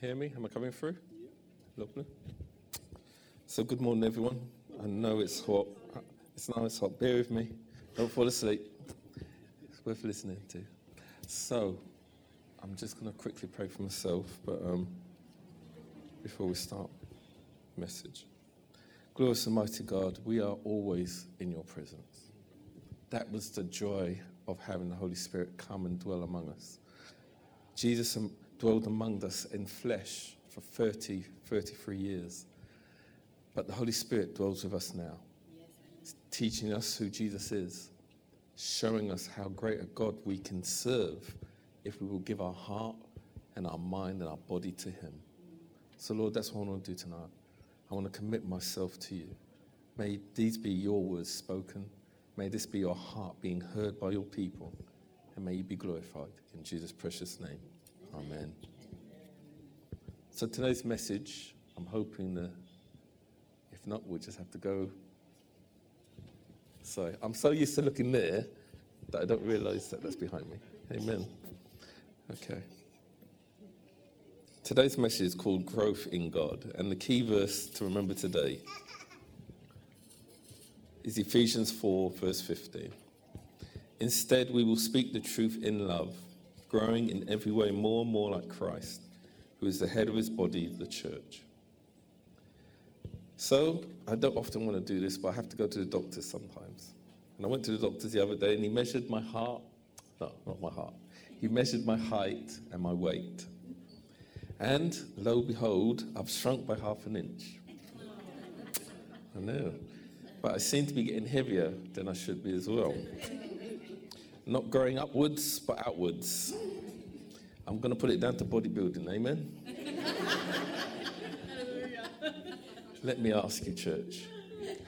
hear me? Am I coming through? Lovely. So, good morning, everyone. I know it's hot. It's now it's hot. Bear with me. Don't fall asleep. It's worth listening to. So, I'm just going to quickly pray for myself, but um, before we start, message. Glorious and mighty God, we are always in your presence. That was the joy of having the Holy Spirit come and dwell among us. Jesus dwelled among us in flesh for 30, 33 years. But the Holy Spirit dwells with us now, He's teaching us who Jesus is, showing us how great a God we can serve if we will give our heart and our mind and our body to Him. So, Lord, that's what I want to do tonight. I want to commit myself to you. May these be your words spoken. May this be your heart being heard by your people. And may you be glorified. In Jesus' precious name. Amen. So today's message, I'm hoping that if not, we'll just have to go. Sorry, I'm so used to looking there that I don't realize that that's behind me. Amen. Okay. Today's message is called Growth in God, and the key verse to remember today is Ephesians 4, verse 15. Instead, we will speak the truth in love growing in every way more and more like Christ, who is the head of his body, the church. So, I don't often want to do this, but I have to go to the doctor sometimes. And I went to the doctor the other day and he measured my heart. No, not my heart. He measured my height and my weight. And lo behold, I've shrunk by half an inch. I know. But I seem to be getting heavier than I should be as well not growing upwards, but outwards. I'm going to put it down to bodybuilding, amen? Let me ask you, church,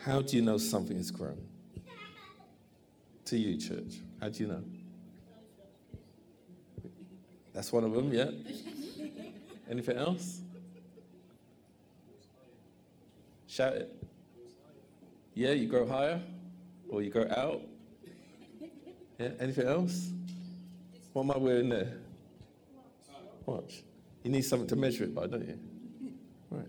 how do you know something has grown? To you, church, how do you know? That's one of them, yeah? Anything else? Shout it. Yeah, you grow higher or you grow out yeah, anything else? What am I wearing there? Watch. You need something to measure it by, don't you? Right.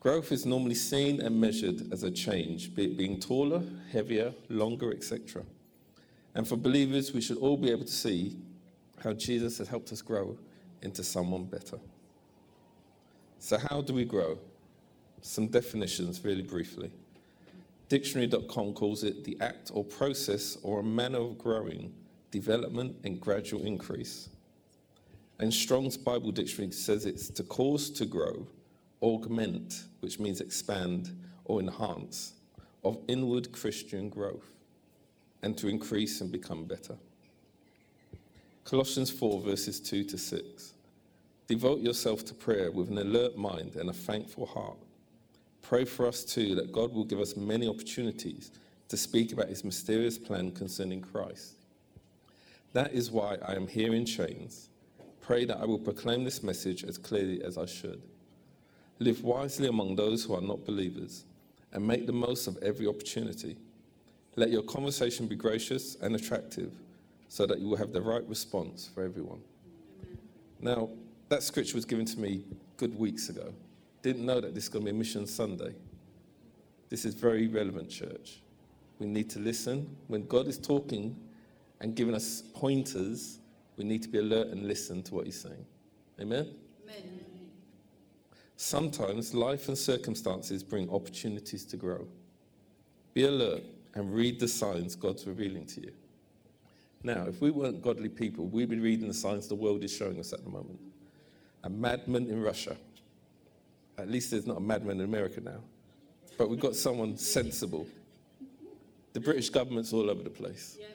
Growth is normally seen and measured as a change, be it being taller, heavier, longer, etc. And for believers, we should all be able to see how Jesus has helped us grow into someone better. So, how do we grow? Some definitions, really briefly. Dictionary.com calls it the act or process or a manner of growing, development, and gradual increase. And Strong's Bible Dictionary says it's to cause to grow, augment, which means expand or enhance, of inward Christian growth, and to increase and become better. Colossians 4, verses 2 to 6. Devote yourself to prayer with an alert mind and a thankful heart Pray for us too that God will give us many opportunities to speak about his mysterious plan concerning Christ. That is why I am here in chains. Pray that I will proclaim this message as clearly as I should. Live wisely among those who are not believers and make the most of every opportunity. Let your conversation be gracious and attractive so that you will have the right response for everyone. Now, that scripture was given to me good weeks ago. Didn't know that this is going to be a Mission Sunday. This is very relevant, church. We need to listen. When God is talking and giving us pointers, we need to be alert and listen to what He's saying. Amen? Amen. Sometimes life and circumstances bring opportunities to grow. Be alert and read the signs God's revealing to you. Now, if we weren't godly people, we'd be reading the signs the world is showing us at the moment. A madman in Russia at least there's not a madman in America now. But we've got someone sensible. The British government's all over the place. Yep.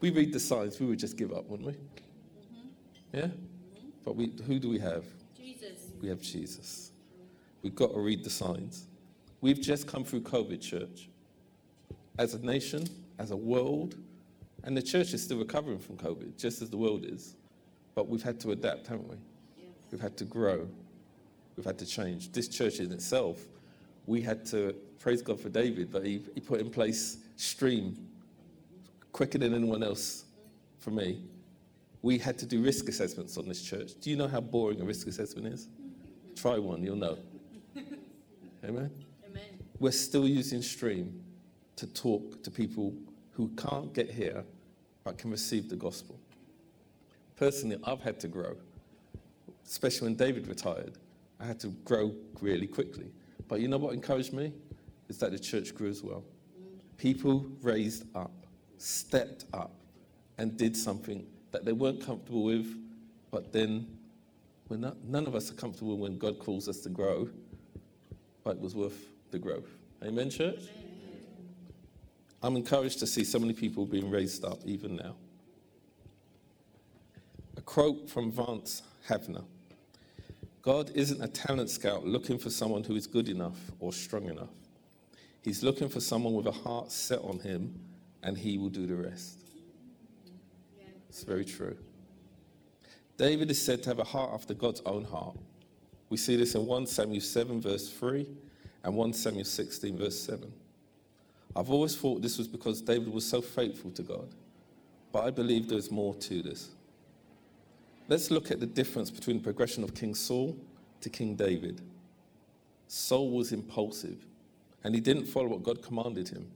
We read the signs, we would just give up, wouldn't we? Mm-hmm. Yeah? Mm-hmm. But we, who do we have? Jesus. We have Jesus. We've got to read the signs. We've just come through COVID, church. As a nation, as a world, and the church is still recovering from COVID, just as the world is. But we've had to adapt, haven't we? Yes. We've had to grow. We've had to change. This church in itself, we had to praise God for David, but he, he put in place stream quicker than anyone else for me. we had to do risk assessments on this church. Do you know how boring a risk assessment is? Try one, you'll know. Amen? Amen. We're still using Stream to talk to people who can't get here but can receive the gospel. Personally, I've had to grow, especially when David retired. I had to grow really quickly. But you know what encouraged me? Is that the church grew as well. People raised up, stepped up, and did something that they weren't comfortable with, but then we're not, none of us are comfortable when God calls us to grow, but it was worth the growth. Amen, church? I'm encouraged to see so many people being raised up even now. A quote from Vance Havner God isn't a talent scout looking for someone who is good enough or strong enough. He's looking for someone with a heart set on him, and he will do the rest. It's very true. David is said to have a heart after God's own heart. We see this in 1 Samuel 7, verse 3, and 1 Samuel 16, verse 7. I've always thought this was because David was so faithful to God, but I believe there's more to this. Let's look at the difference between the progression of King Saul to King David. Saul was impulsive, and he didn't follow what God commanded him.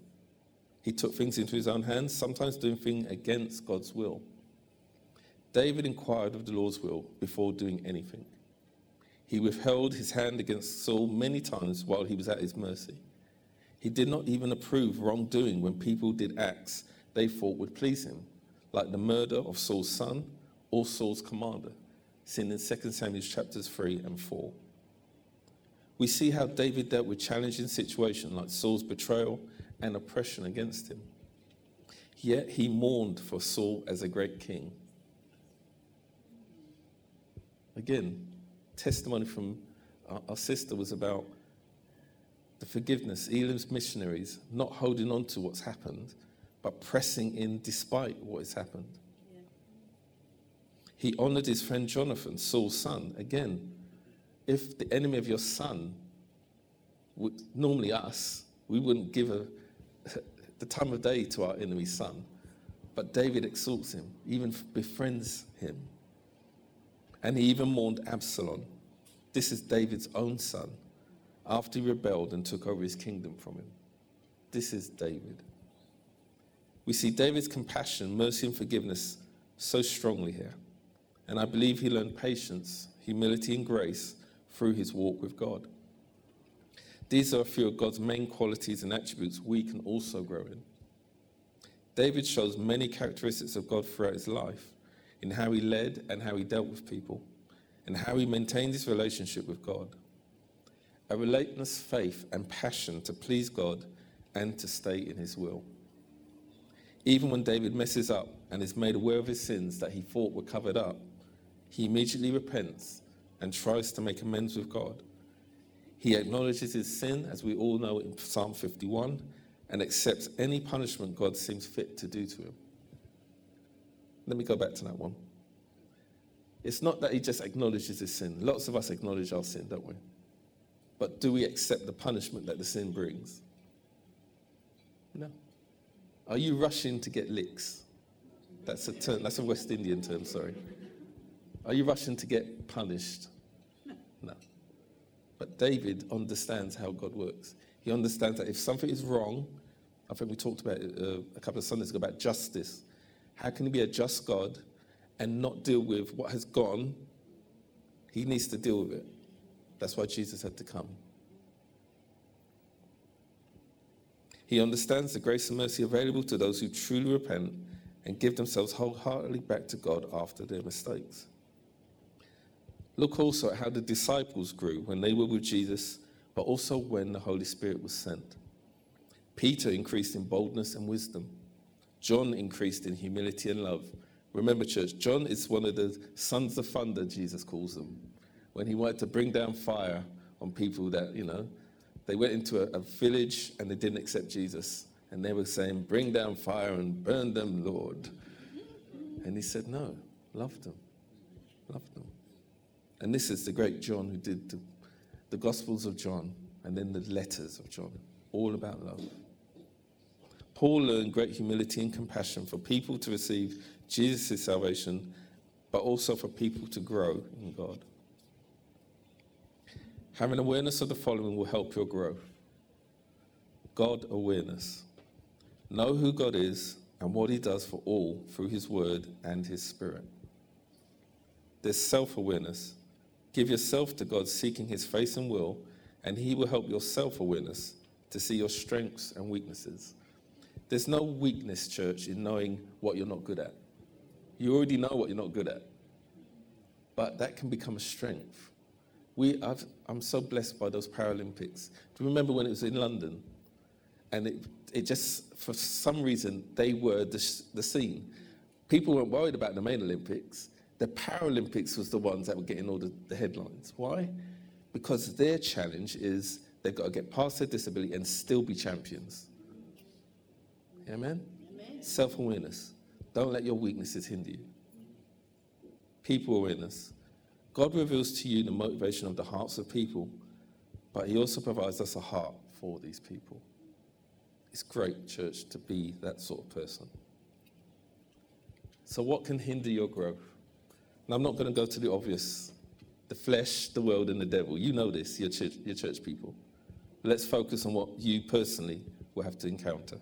He took things into his own hands, sometimes doing things against God's will. David inquired of the Lord's will before doing anything. He withheld his hand against Saul many times while he was at his mercy. He did not even approve wrongdoing when people did acts they thought would please him, like the murder of Saul's son or Saul's commander, seen in 2 Samuel chapters 3 and 4. We see how David dealt with challenging situations like Saul's betrayal and oppression against him. Yet he mourned for Saul as a great king Again, testimony from our, our sister was about the forgiveness, Elam's missionaries not holding on to what's happened, but pressing in despite what has happened. He honored his friend Jonathan, Saul's son. Again, if the enemy of your son, would, normally us, we wouldn't give a, the time of day to our enemy's son. But David exalts him, even befriends him. And he even mourned Absalom. This is David's own son, after he rebelled and took over his kingdom from him. This is David. We see David's compassion, mercy, and forgiveness so strongly here. And I believe he learned patience, humility, and grace through his walk with God. These are a few of God's main qualities and attributes we can also grow in. David shows many characteristics of God throughout his life, in how he led and how he dealt with people, and how he maintained his relationship with God. A relentless faith and passion to please God and to stay in his will. Even when David messes up and is made aware of his sins that he thought were covered up, he immediately repents and tries to make amends with God. He acknowledges his sin, as we all know in Psalm 51, and accepts any punishment God seems fit to do to him. Let me go back to that one. It's not that he just acknowledges his sin. Lots of us acknowledge our sin, don't we? But do we accept the punishment that the sin brings? No. Are you rushing to get licks? That's a term, that's a West Indian term, sorry. Are you rushing to get punished? No. But David understands how God works. He understands that if something is wrong, I think we talked about it uh, a couple of Sundays ago about justice. How can he be a just God and not deal with what has gone? He needs to deal with it. That's why Jesus had to come. He understands the grace and mercy available to those who truly repent and give themselves wholeheartedly back to God after their mistakes. Look also at how the disciples grew when they were with Jesus, but also when the Holy Spirit was sent. Peter increased in boldness and wisdom. John increased in humility and love. Remember, church, John is one of the sons of thunder, Jesus calls them. When he wanted to bring down fire on people that, you know, they went into a, a village and they didn't accept Jesus. And they were saying, Bring down fire and burn them, Lord. And he said, No, love them. And this is the great John who did the, the Gospels of John and then the letters of John, all about love. Paul learned great humility and compassion for people to receive Jesus' salvation but also for people to grow in God. Having awareness of the following will help your growth God awareness. Know who God is and what He does for all through His Word and His Spirit. There's self awareness. Give yourself to God, seeking His face and will, and He will help your self awareness to see your strengths and weaknesses. There's no weakness, church, in knowing what you're not good at. You already know what you're not good at. But that can become a strength. We, i am so blessed by those Paralympics. Do you remember when it was in London? And it, it just, for some reason, they were the, the scene. People weren't worried about the main Olympics. The Paralympics was the ones that were getting all the, the headlines. Why? Because their challenge is they've got to get past their disability and still be champions. Amen? Amen. Self awareness. Don't let your weaknesses hinder you. People awareness. God reveals to you the motivation of the hearts of people, but He also provides us a heart for these people. It's great, church, to be that sort of person. So, what can hinder your growth? And I'm not going to go to the obvious the flesh, the world, and the devil. You know this, your church, your church people. Let's focus on what you personally will have to encounter.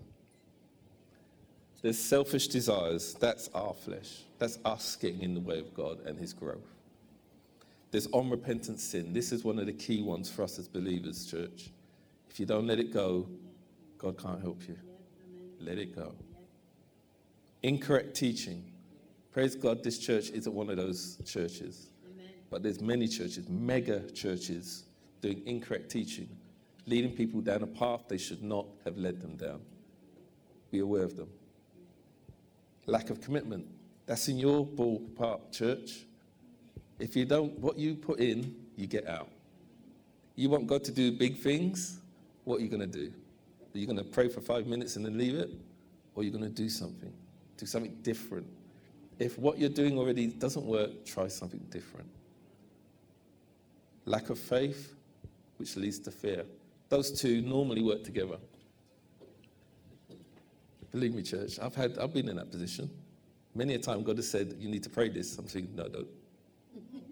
There's selfish desires. That's our flesh. That's us getting in the way of God and His growth. There's unrepentant sin. This is one of the key ones for us as believers, church. If you don't let it go, God can't help you. Let it go. Incorrect teaching. Praise God, this church isn't one of those churches. But there's many churches, mega churches, doing incorrect teaching, leading people down a path they should not have led them down. Be aware of them lack of commitment. That's in your ballpark, church. If you don't, what you put in, you get out. You want God to do big things, what are you going to do? Are you going to pray for five minutes and then leave it? Or are you going to do something? Do something different. If what you're doing already doesn't work, try something different. Lack of faith, which leads to fear. Those two normally work together. Believe me, church, I've, had, I've been in that position. Many a time God has said, You need to pray this. I'm saying, No, don't.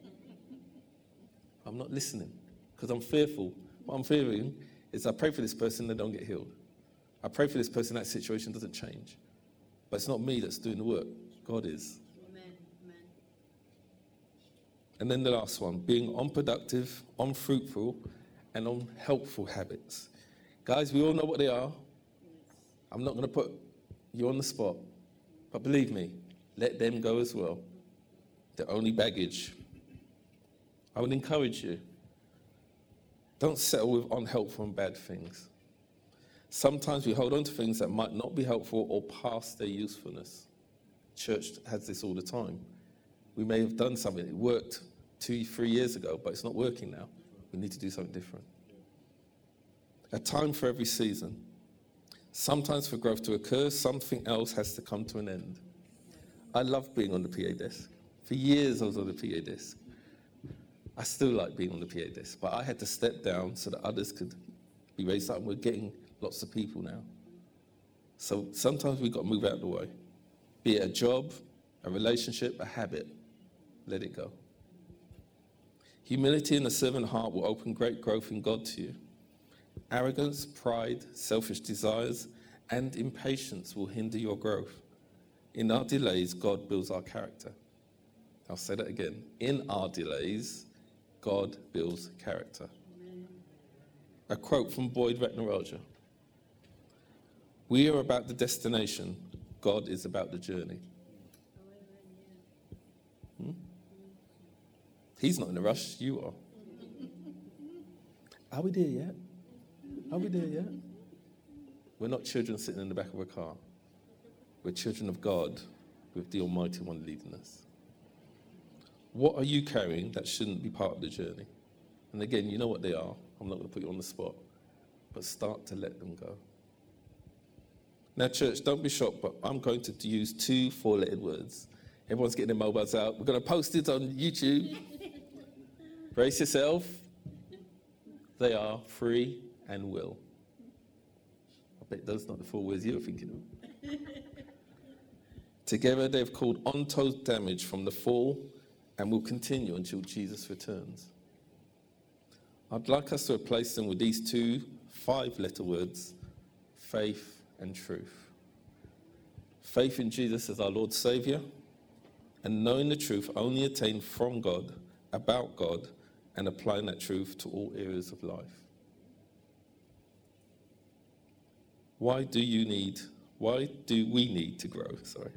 I'm not listening because I'm fearful. What I'm fearing is I pray for this person, they don't get healed. I pray for this person, that situation doesn't change. But it's not me that's doing the work, God is. Amen. Amen. And then the last one being unproductive, unfruitful, and unhelpful habits. Guys, we all know what they are. I'm not going to put you're on the spot. But believe me, let them go as well. They're only baggage. I would encourage you don't settle with unhelpful and bad things. Sometimes we hold on to things that might not be helpful or past their usefulness. Church has this all the time. We may have done something, it worked two, three years ago, but it's not working now. We need to do something different. A time for every season. Sometimes for growth to occur, something else has to come to an end. I love being on the PA desk. For years I was on the PA desk. I still like being on the PA desk, but I had to step down so that others could be raised up. And we're getting lots of people now. So sometimes we've got to move out of the way. Be it a job, a relationship, a habit, let it go. Humility and a servant heart will open great growth in God to you. Arrogance, pride, selfish desires, and impatience will hinder your growth. In our delays, God builds our character. I'll say that again. In our delays, God builds character. A quote from Boyd Retnaraja We are about the destination, God is about the journey. Hmm? He's not in a rush, you are. Are we there yet? Are we there yet? We're not children sitting in the back of a car. We're children of God with the Almighty One leading us. What are you carrying that shouldn't be part of the journey? And again, you know what they are. I'm not going to put you on the spot, but start to let them go. Now, church, don't be shocked, but I'm going to use two four letter words. Everyone's getting their mobiles out. We're going to post it on YouTube. Brace yourself. They are free and will. I bet those are not the four words you're thinking of. Together, they've caused untold damage from the fall and will continue until Jesus returns. I'd like us to replace them with these two five letter words faith and truth. Faith in Jesus as our Lord Savior, and knowing the truth only attained from God, about God, and applying that truth to all areas of life. Why do you need, why do we need to grow? Sorry.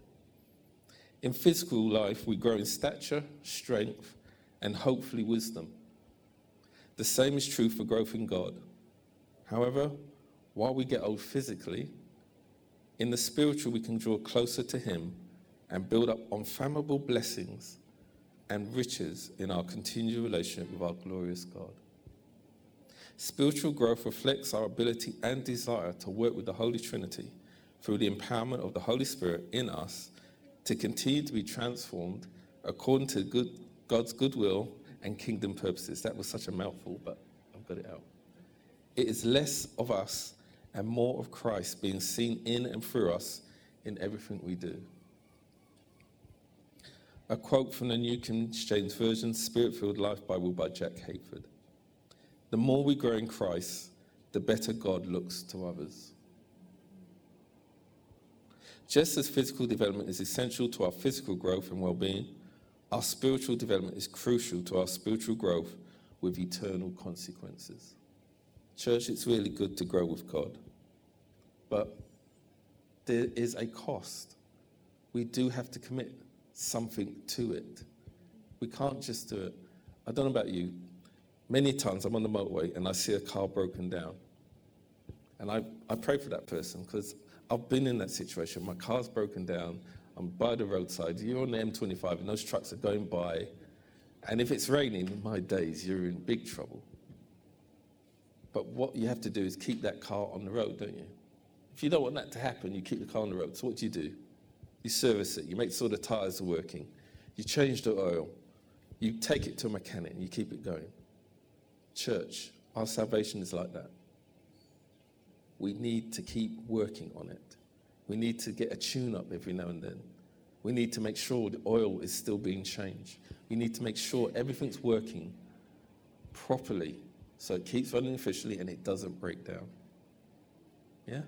In physical life, we grow in stature, strength, and hopefully wisdom. The same is true for growth in God. However, while we get old physically, in the spiritual, we can draw closer to Him and build up unfathomable blessings and riches in our continued relationship with our glorious God. Spiritual growth reflects our ability and desire to work with the Holy Trinity through the empowerment of the Holy Spirit in us to continue to be transformed according to good, God's goodwill and kingdom purposes. That was such a mouthful, but I've got it out. It is less of us and more of Christ being seen in and through us in everything we do. A quote from the New King James Version, Spirit Filled Life Bible by Jack Hayford. The more we grow in Christ, the better God looks to others. Just as physical development is essential to our physical growth and well being, our spiritual development is crucial to our spiritual growth with eternal consequences. Church, it's really good to grow with God, but there is a cost. We do have to commit something to it. We can't just do it. I don't know about you. Many times I'm on the motorway and I see a car broken down. And I, I pray for that person because I've been in that situation. My car's broken down. I'm by the roadside. You're on the M25 and those trucks are going by. And if it's raining, my days, you're in big trouble. But what you have to do is keep that car on the road, don't you? If you don't want that to happen, you keep the car on the road. So what do you do? You service it. You make sure the tires are working. You change the oil. You take it to a mechanic and you keep it going. Church, our salvation is like that we need to keep working on it. We need to get a tune up every now and then. We need to make sure the oil is still being changed. We need to make sure everything's working properly so it keeps running efficiently and it doesn't break down. Yeah?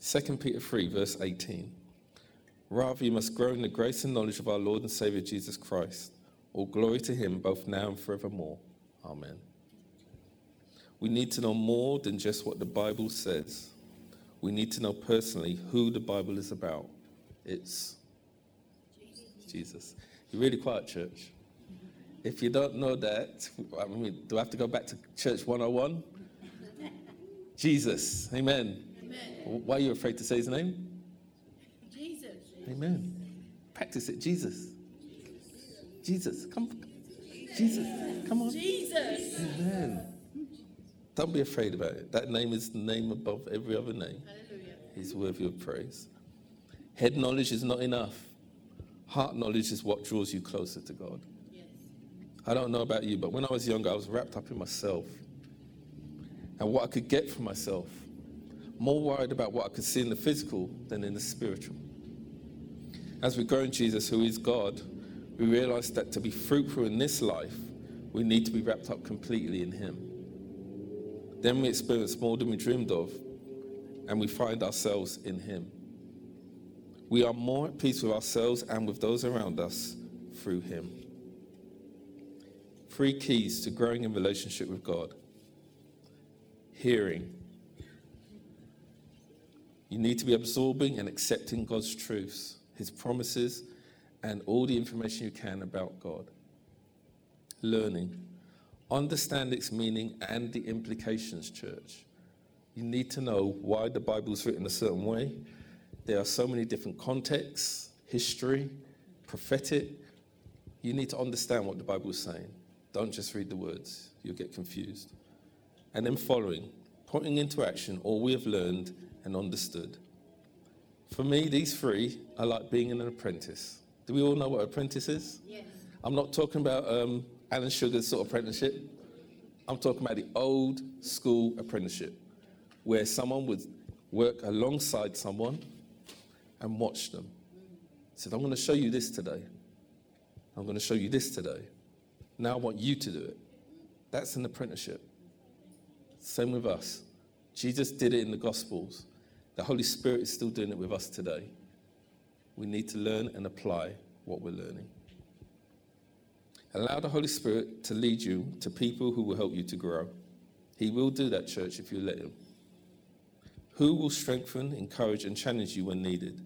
2 Peter 3, verse 18. Rather, you must grow in the grace and knowledge of our Lord and Savior Jesus Christ. All glory to him, both now and forevermore. Amen. We need to know more than just what the Bible says. We need to know personally who the Bible is about. It's Jesus. You're really quiet, church. If you don't know that, I mean, do I have to go back to church 101? Jesus. Amen. Amen. Why are you afraid to say his name? Jesus. Amen. Practice it. Jesus. Jesus. Come. Jesus. Come on. Jesus. Amen. Don't be afraid about it. That name is the name above every other name. Hallelujah. He's worthy of praise. Head knowledge is not enough. Heart knowledge is what draws you closer to God. I don't know about you, but when I was younger, I was wrapped up in myself and what I could get from myself. More worried about what I could see in the physical than in the spiritual. As we grow in Jesus, who is God, we realize that to be fruitful in this life, we need to be wrapped up completely in Him. Then we experience more than we dreamed of, and we find ourselves in Him. We are more at peace with ourselves and with those around us through Him. Three keys to growing in relationship with God hearing. You need to be absorbing and accepting God's truths, His promises, and all the information you can about God. Learning. Understand its meaning and the implications, church. You need to know why the Bible is written a certain way. There are so many different contexts, history, prophetic. You need to understand what the Bible is saying. Don't just read the words, you'll get confused. And then following, putting into action all we have learned and understood. For me, these three are like being an apprentice. Do we all know what apprentice is? Yes. I'm not talking about um, Alan Sugar's sort of apprenticeship. I'm talking about the old school apprenticeship, where someone would work alongside someone and watch them. He said, I'm going to show you this today. I'm going to show you this today. Now I want you to do it. That's an apprenticeship. Same with us. Jesus did it in the Gospels. The Holy Spirit is still doing it with us today. We need to learn and apply what we're learning. Allow the Holy Spirit to lead you to people who will help you to grow. He will do that, church, if you let Him. Who will strengthen, encourage, and challenge you when needed?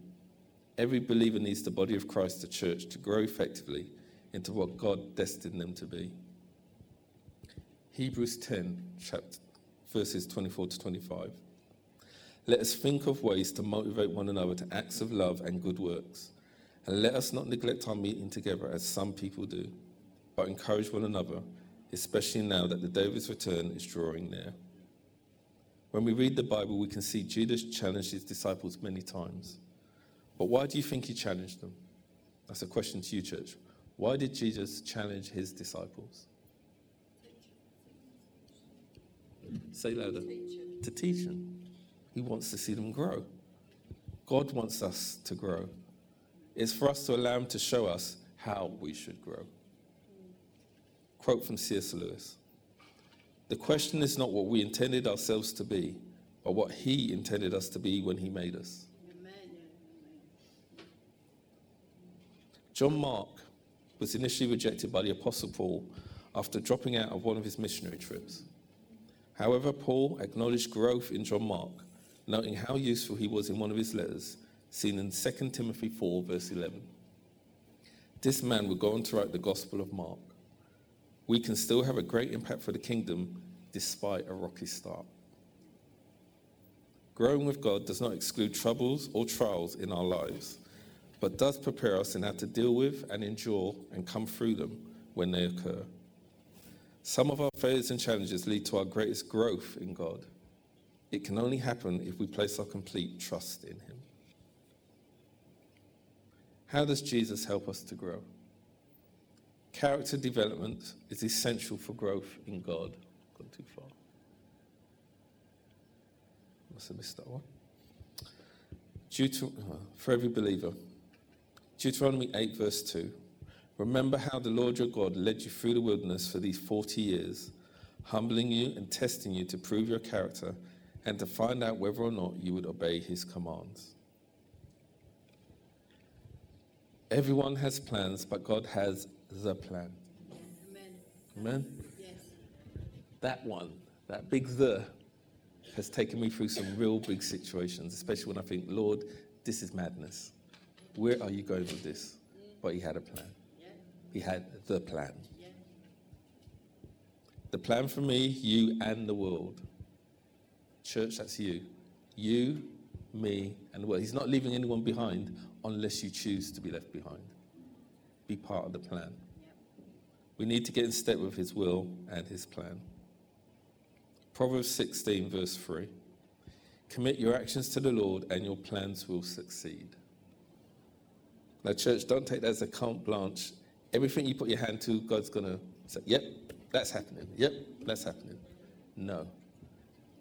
Every believer needs the body of Christ, the church, to grow effectively into what God destined them to be. Hebrews 10, chapter, verses 24 to 25. Let us think of ways to motivate one another to acts of love and good works. And let us not neglect our meeting together as some people do, but encourage one another, especially now that the day of his return is drawing near. When we read the Bible, we can see Jesus challenged his disciples many times. But why do you think he challenged them? That's a question to you, church. Why did Jesus challenge his disciples? Say louder. To teach them. He wants to see them grow. God wants us to grow. It's for us to allow Him to show us how we should grow. Quote from C.S. Lewis The question is not what we intended ourselves to be, but what He intended us to be when He made us. John Mark was initially rejected by the Apostle Paul after dropping out of one of his missionary trips. However, Paul acknowledged growth in John Mark noting how useful he was in one of his letters, seen in 2 Timothy 4, verse 11. This man would go on to write the Gospel of Mark. We can still have a great impact for the kingdom despite a rocky start. Growing with God does not exclude troubles or trials in our lives, but does prepare us in how to deal with and endure and come through them when they occur. Some of our failures and challenges lead to our greatest growth in God. It can only happen if we place our complete trust in Him. How does Jesus help us to grow? Character development is essential for growth in God. Gone too far. Must have missed that one. Deuter- uh, for every believer. Deuteronomy 8, verse 2. Remember how the Lord your God led you through the wilderness for these 40 years, humbling you and testing you to prove your character and to find out whether or not you would obey his commands. Everyone has plans, but God has the plan. Amen. Amen? Yes. That one, that big the, has taken me through some real big situations, especially when I think, Lord, this is madness. Where are you going with this? But he had a plan. He had the plan. The plan for me, you, and the world. Church, that's you. You, me, and the world. He's not leaving anyone behind unless you choose to be left behind. Be part of the plan. We need to get in step with his will and his plan. Proverbs 16, verse 3. Commit your actions to the Lord, and your plans will succeed. Now, church, don't take that as a carte blanche. Everything you put your hand to, God's going to say, yep, that's happening. Yep, that's happening. No.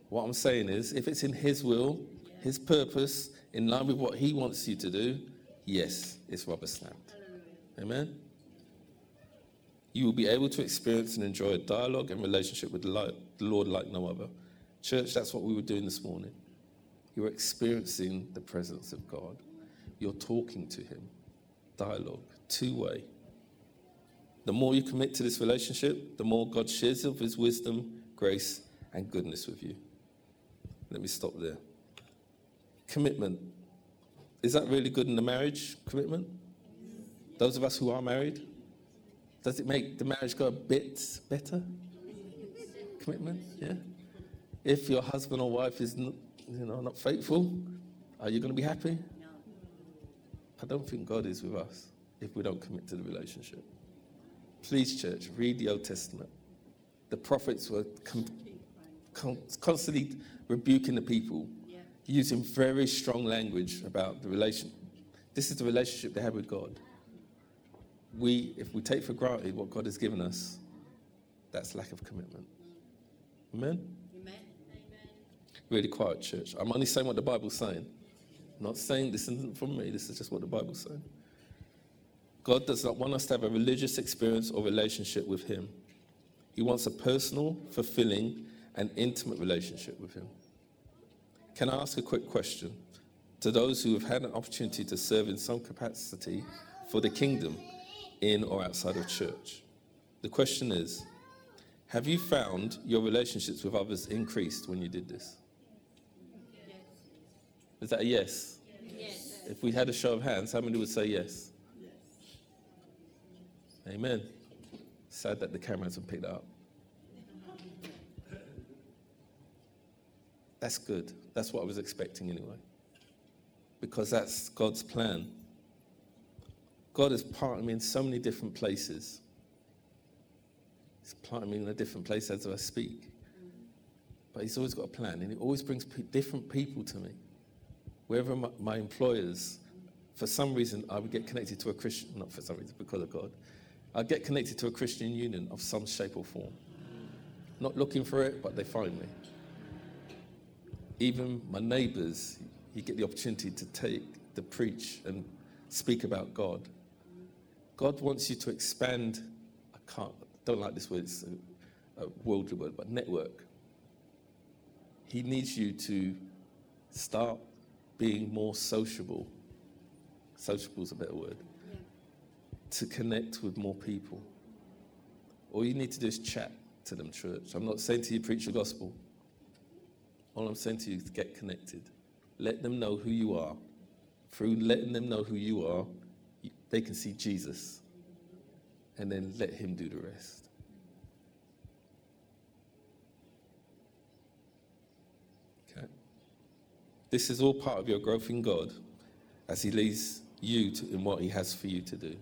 What I'm saying is, if it's in His will, His purpose, in line with what He wants you to do, yes, it's rubber stamped. Amen? You will be able to experience and enjoy a dialogue and relationship with the Lord like no other. Church, that's what we were doing this morning. You're experiencing the presence of God. You're talking to Him. Dialogue, two way. The more you commit to this relationship, the more God shares of His wisdom, grace, and goodness with you. Let me stop there. Commitment. Is that really good in the marriage? Commitment? Those of us who are married? Does it make the marriage go a bit better? Commitment? Yeah. If your husband or wife is n- you know, not faithful, are you going to be happy? I don't think God is with us if we don't commit to the relationship. Please, church, read the Old Testament. The prophets were com- con- constantly rebuking the people, Yeah. using very strong language about the relation. This is the relationship they had with God. We, if we take for granted what God has given us, that's lack of commitment. Amen? Amen. Really quiet, church. I'm only saying what the Bible's saying. Not saying this isn't from me, this is just what the Bible's saying. God does not want us to have a religious experience or relationship with Him. He wants a personal, fulfilling, and intimate relationship with Him. Can I ask a quick question? To those who have had an opportunity to serve in some capacity for the kingdom in or outside of church. The question is Have you found your relationships with others increased when you did this? Is that a yes? Yes. If we had a show of hands, how many would say yes? Amen. Sad that the camera hasn't picked that up. That's good. That's what I was expecting anyway. Because that's God's plan. God has planted me in so many different places. He's planted me in a different place as I speak. But He's always got a plan, and He always brings different people to me. Wherever my, my employers, for some reason, I would get connected to a Christian, not for some reason, because of God, I'd get connected to a Christian union of some shape or form. Not looking for it, but they find me. Even my neighbors, you get the opportunity to take, to preach and speak about God. God wants you to expand, I can't, don't like this word, it's a, a worldly word, but network. He needs you to start being more sociable. Sociable is a better word. To connect with more people. All you need to do is chat to them, church. I'm not saying to you preach the gospel. All I'm saying to you is get connected. Let them know who you are. Through letting them know who you are, they can see Jesus. And then let him do the rest. Okay? This is all part of your growth in God as he leads you to, in what he has for you to do.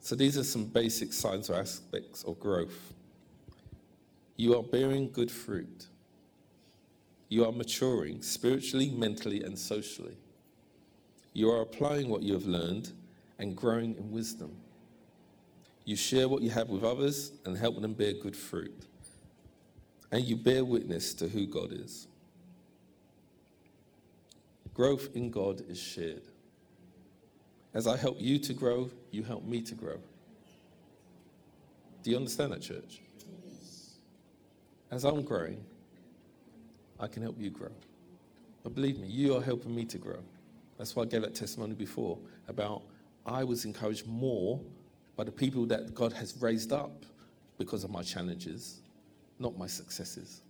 So these are some basic signs or aspects of growth. You are bearing good fruit. You are maturing spiritually, mentally, and socially. You are applying what you have learned and growing in wisdom. You share what you have with others and help them bear good fruit. And you bear witness to who God is. Growth in God is shared. As I help you to grow, you help me to grow. Do you understand that, church? As I'm growing, I can help you grow. But believe me, you are helping me to grow. That's why I gave that testimony before about I was encouraged more by the people that God has raised up because of my challenges, not my successes.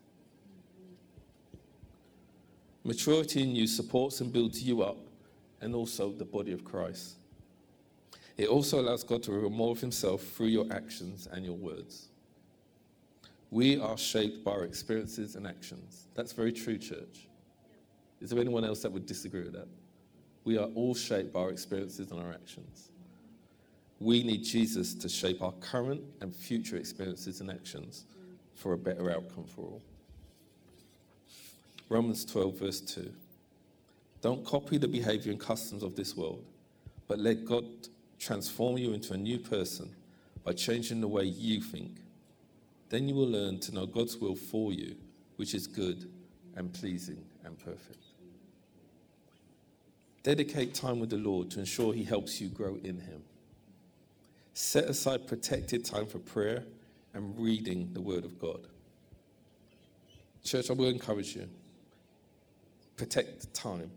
Maturity in you supports and builds you up and also the body of Christ. It also allows God to reveal more of Himself through your actions and your words. We are shaped by our experiences and actions. That's very true, church. Is there anyone else that would disagree with that? We are all shaped by our experiences and our actions. We need Jesus to shape our current and future experiences and actions for a better outcome for all. Romans 12, verse 2. Don't copy the behavior and customs of this world, but let God transform you into a new person by changing the way you think. Then you will learn to know God's will for you, which is good and pleasing and perfect. Dedicate time with the Lord to ensure He helps you grow in Him. Set aside protected time for prayer and reading the Word of God. Church, I will encourage you. Protect time.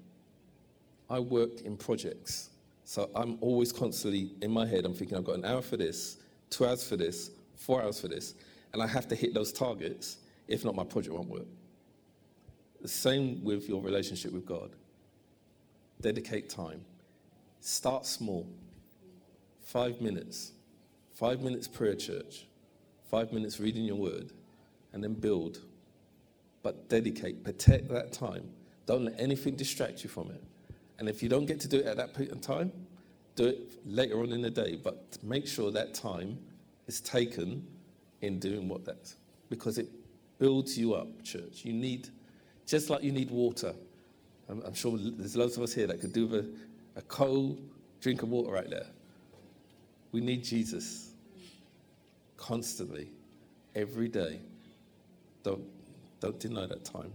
I work in projects, so I'm always constantly in my head, I'm thinking I've got an hour for this, two hours for this, four hours for this, and I have to hit those targets. If not, my project won't work. The same with your relationship with God. Dedicate time. Start small. Five minutes. Five minutes prayer church. Five minutes reading your word. And then build. But dedicate, protect that time. Don't let anything distract you from it. And if you don't get to do it at that point in time, do it later on in the day. But make sure that time is taken in doing what that's because it builds you up, church. You need, just like you need water. I'm, I'm sure there's loads of us here that could do with a, a cold drink of water right there. We need Jesus constantly, every day. Don't, don't deny that time.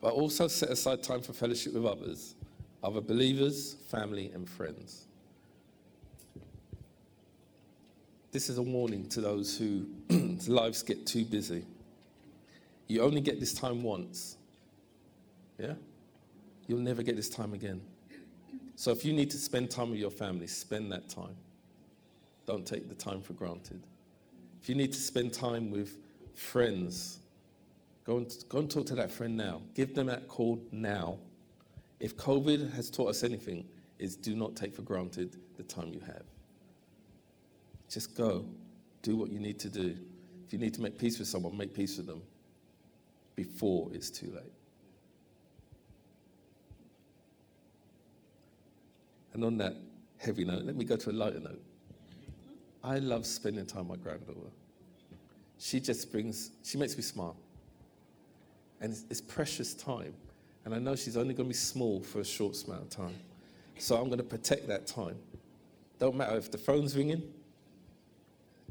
but also set aside time for fellowship with others, other believers, family, and friends. This is a warning to those whose lives get too busy. You only get this time once. Yeah? You'll never get this time again. So if you need to spend time with your family, spend that time. Don't take the time for granted. If you need to spend time with friends, go and, go and talk to that friend now. Give them that call now. If COVID has taught us anything, is do not take for granted the time you have. Just go. Do what you need to do. If you need to make peace with someone, make peace with them before it's too late. And on that heavy note, let me go to a lighter note. I love spending time with my granddaughter. She just brings, she makes me smile. And it's, it's precious time. And I know she's only going to be small for a short amount of time. So I'm going to protect that time. Don't matter if the phone's ringing.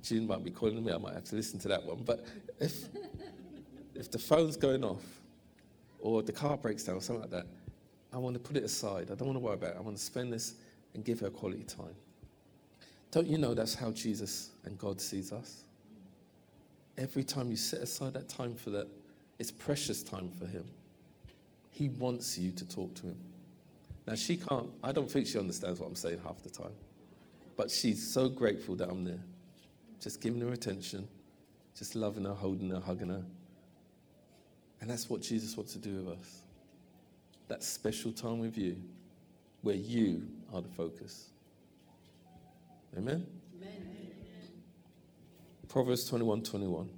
June might be calling me. I might have to listen to that one. But if, if the phone's going off or the car breaks down or something like that, I want to put it aside. I don't want to worry about it. I want to spend this and give her quality time. Don't you know that's how Jesus and God sees us? Every time you set aside that time for that, it's precious time for Him. He wants you to talk to Him. Now, she can't, I don't think she understands what I'm saying half the time, but she's so grateful that I'm there. Just giving her attention, just loving her, holding her, hugging her. And that's what Jesus wants to do with us that special time with you where you are the focus. Amen? Amen. Proverbs 21 21.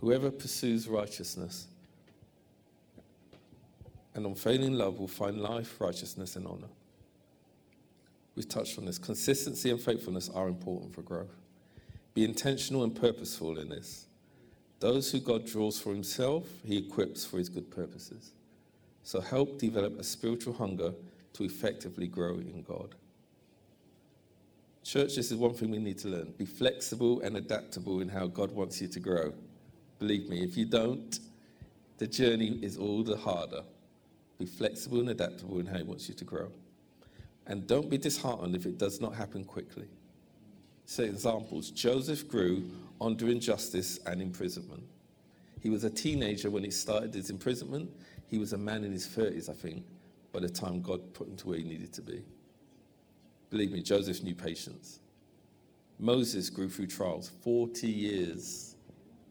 Whoever pursues righteousness and unfailing love will find life, righteousness, and honor. We've touched on this. Consistency and faithfulness are important for growth. Be intentional and purposeful in this. Those who God draws for himself, he equips for his good purposes. So help develop a spiritual hunger to effectively grow in God. Church, this is one thing we need to learn. Be flexible and adaptable in how God wants you to grow. Believe me, if you don't, the journey is all the harder. Be flexible and adaptable in how He wants you to grow. And don't be disheartened if it does not happen quickly. Say examples Joseph grew under injustice and imprisonment. He was a teenager when he started his imprisonment, he was a man in his 30s, I think, by the time God put him to where he needed to be. Believe me, Joseph knew patience. Moses grew through trials. 40 years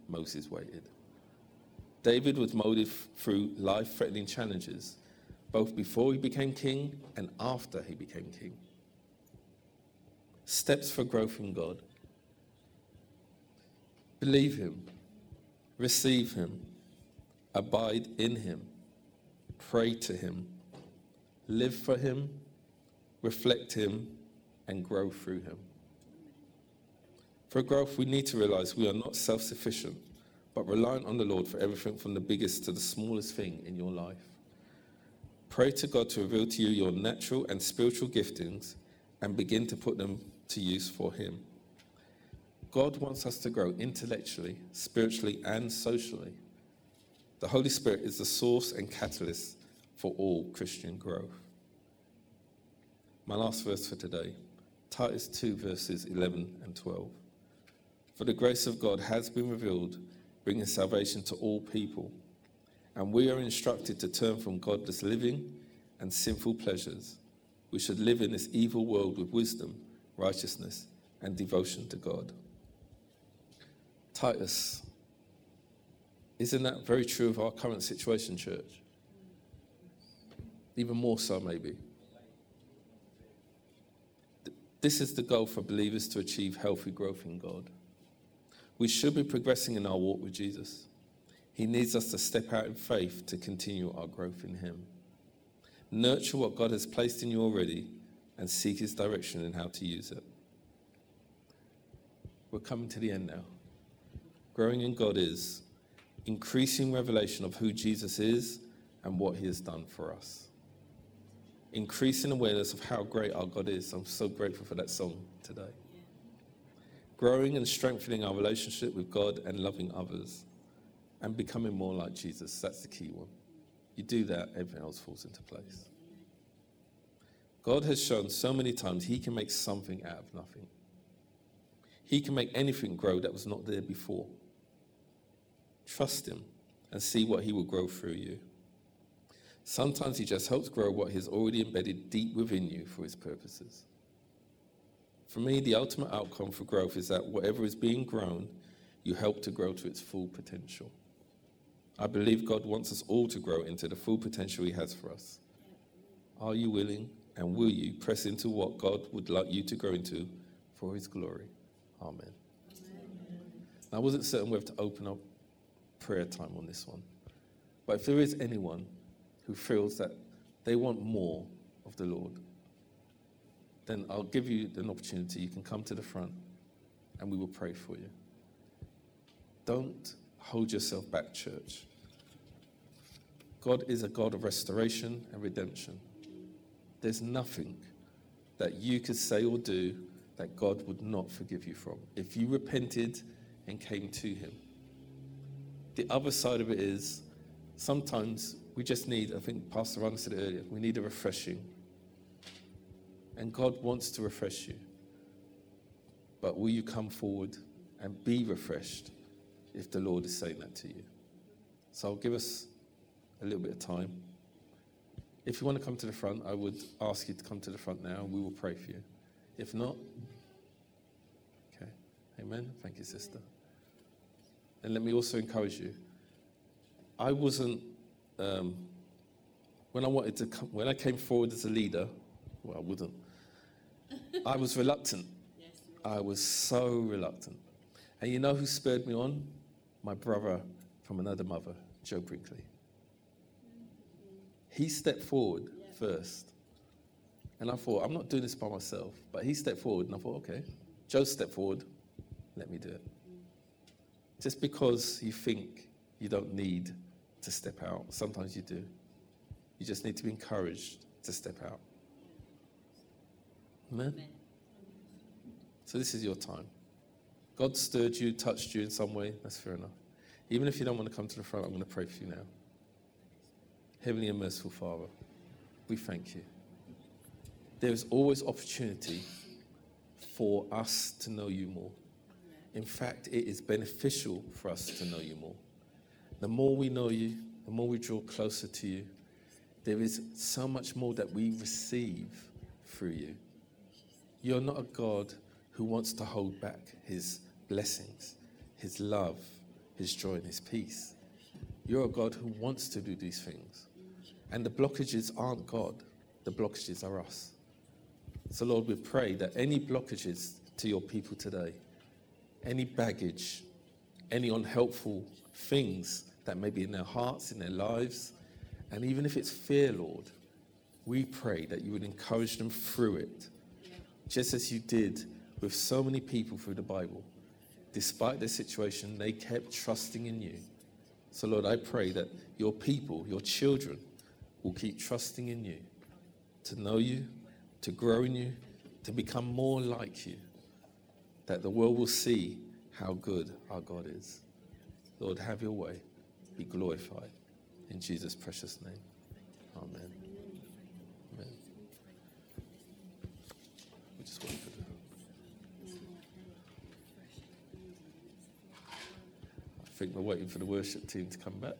Moses waited. David was molded through life threatening challenges, both before he became king and after he became king. Steps for growth in God. Believe him, receive him, abide in him pray to Him, live for Him, reflect Him, and grow through Him. For growth, we need to realize we are not self sufficient, but reliant on the Lord for everything from the biggest to the smallest thing in your life. Pray to God to reveal to you your natural and spiritual giftings and begin to put them to use for Him. God wants us to grow intellectually, spiritually, and socially. The Holy Spirit is the source and catalyst for all Christian growth. My last verse for today Titus 2, verses 11 and 12. For the grace of God has been revealed, bringing salvation to all people. And we are instructed to turn from godless living and sinful pleasures. We should live in this evil world with wisdom, righteousness, and devotion to God. Titus, isn't that very true of our current situation, church? even more so, maybe. This is the goal for believers to achieve healthy growth in God. We should be progressing in our walk with Jesus. He needs us to step out in faith to continue our growth in Him. Nurture what God has placed in you already and seek His direction in how to use it. We're coming to the end now. Growing in God is increasing revelation of who Jesus is and what He has done for us increasing awareness of how great our God is. I'm so grateful for that song today. Growing and strengthening our relationship with God and loving others and becoming more like Jesus. That's the key one. you do that, everything else falls into place. God has shown so many times He can make something out of nothing. He can make anything grow that was not there before. Trust Him and see what He will grow through you. Sometimes He just helps grow what He's already embedded deep within you for His purposes. For me, the ultimate outcome for growth is that whatever is being grown, you help to grow to its full potential. I believe God wants us all to grow into the full potential He has for us. Are you willing and will you press into what God would like you to grow into for His glory? Amen. I wasn't certain whether to open up prayer time on this one, but if there is anyone who feels that they want more of the Lord, then I'll give you an opportunity. You can come to the front and we will pray for you. Don't hold yourself back, church. God is a God of restoration and redemption. There's nothing that you could say or do that God would not forgive you from if you repented and came to Him. The other side of it is sometimes we just need, I think Pastor Ron said it earlier, we need a refreshing. And God wants to refresh you. But will you come forward and be refreshed if the Lord is saying that to you? So I'll give us a little bit of time. If you want to come to the front, I would ask you to come to the front now and we will pray for you. If not, okay. Amen. Thank you, sister. And let me also encourage you. I wasn't, um, when I wanted to come, when I came forward as a leader, well, I wouldn't. I was reluctant. I was so reluctant. And you know who spurred me on? My brother from another mother, Joe Brinkley. He stepped forward first. And I thought, I'm not doing this by myself. But he stepped forward, and I thought, okay, Joe stepped forward, let me do it. Just because you think you don't need to step out, sometimes you do. You just need to be encouraged to step out. Amen? Amen. So this is your time. God stirred you, touched you in some way, that's fair enough. Even if you don't want to come to the front, I'm going to pray for you now. Heavenly and merciful Father, we thank you. There is always opportunity for us to know you more. In fact, it is beneficial for us to know you more. The more we know you, the more we draw closer to you, there is so much more that we receive through you. You're not a God who wants to hold back his blessings, his love, his joy, and his peace. You're a God who wants to do these things. And the blockages aren't God, the blockages are us. So, Lord, we pray that any blockages to your people today, any baggage, any unhelpful things that may be in their hearts, in their lives, and even if it's fear, Lord, we pray that you would encourage them through it, just as you did with so many people through the Bible. Despite their situation, they kept trusting in you. So, Lord, I pray that your people, your children, will keep trusting in you to know you, to grow in you, to become more like you, that the world will see how good our God is. Lord, have your way. Be glorified. In Jesus' precious name. Amen. Amen. We just wait for the. I think we're waiting for the worship team to come back.